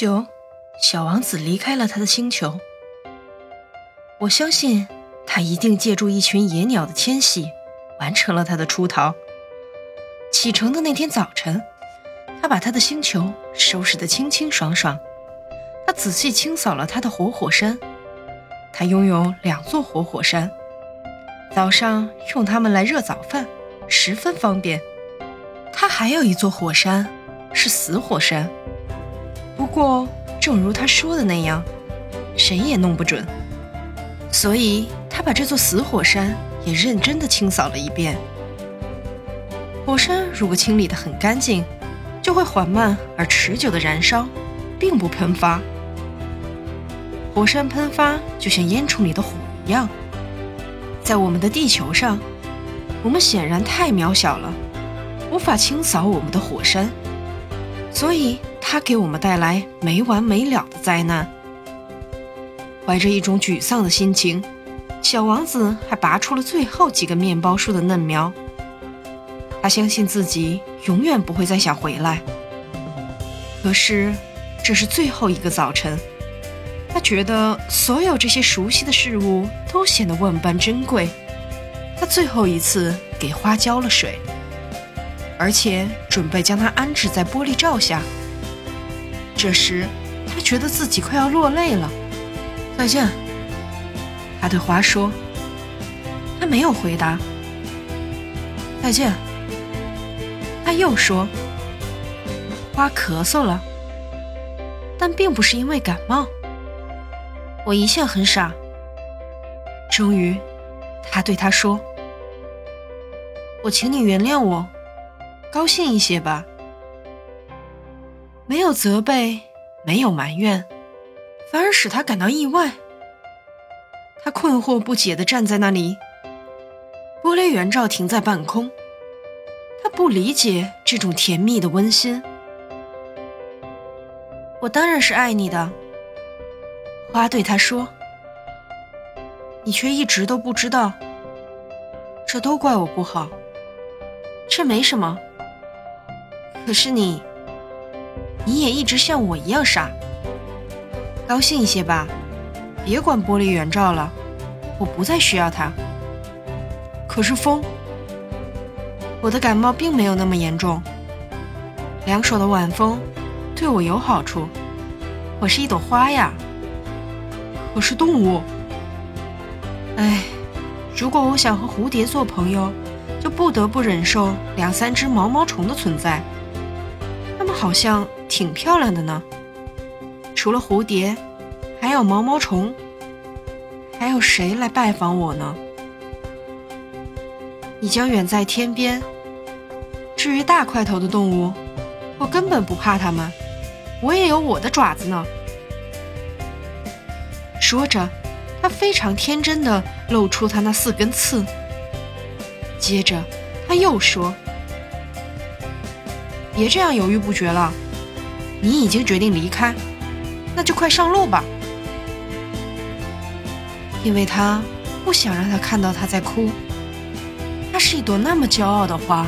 九，小王子离开了他的星球。我相信他一定借助一群野鸟的迁徙，完成了他的出逃。启程的那天早晨，他把他的星球收拾得清清爽爽。他仔细清扫了他的活火山。他拥有两座活火山，早上用它们来热早饭，十分方便。他还有一座火山，是死火山。不过，正如他说的那样，谁也弄不准。所以他把这座死火山也认真地清扫了一遍。火山如果清理得很干净，就会缓慢而持久地燃烧，并不喷发。火山喷发就像烟囱里的火一样。在我们的地球上，我们显然太渺小了，无法清扫我们的火山，所以。它给我们带来没完没了的灾难。怀着一种沮丧的心情，小王子还拔出了最后几个面包树的嫩苗。他相信自己永远不会再想回来。可是，这是最后一个早晨，他觉得所有这些熟悉的事物都显得万般珍贵。他最后一次给花浇了水，而且准备将它安置在玻璃罩下。这时，他觉得自己快要落泪了。再见，他对花说。他没有回答。再见，他又说。花咳嗽了，但并不是因为感冒。我一向很傻。终于，他对他说：“我请你原谅我，高兴一些吧。”没有责备，没有埋怨，反而使他感到意外。他困惑不解地站在那里，玻璃圆罩停在半空。他不理解这种甜蜜的温馨。我当然是爱你的，花对他说。你却一直都不知道，这都怪我不好。这没什么，可是你。你也一直像我一样傻，高兴一些吧，别管玻璃圆罩了，我不再需要它。可是风，我的感冒并没有那么严重，凉爽的晚风对我有好处。我是一朵花呀，我是动物。哎，如果我想和蝴蝶做朋友，就不得不忍受两三只毛毛虫的存在，它们好像。挺漂亮的呢，除了蝴蝶，还有毛毛虫，还有谁来拜访我呢？你将远在天边。至于大块头的动物，我根本不怕它们，我也有我的爪子呢。说着，他非常天真的露出他那四根刺。接着，他又说：“别这样犹豫不决了。”你已经决定离开，那就快上路吧。因为他不想让他看到他在哭。他是一朵那么骄傲的花。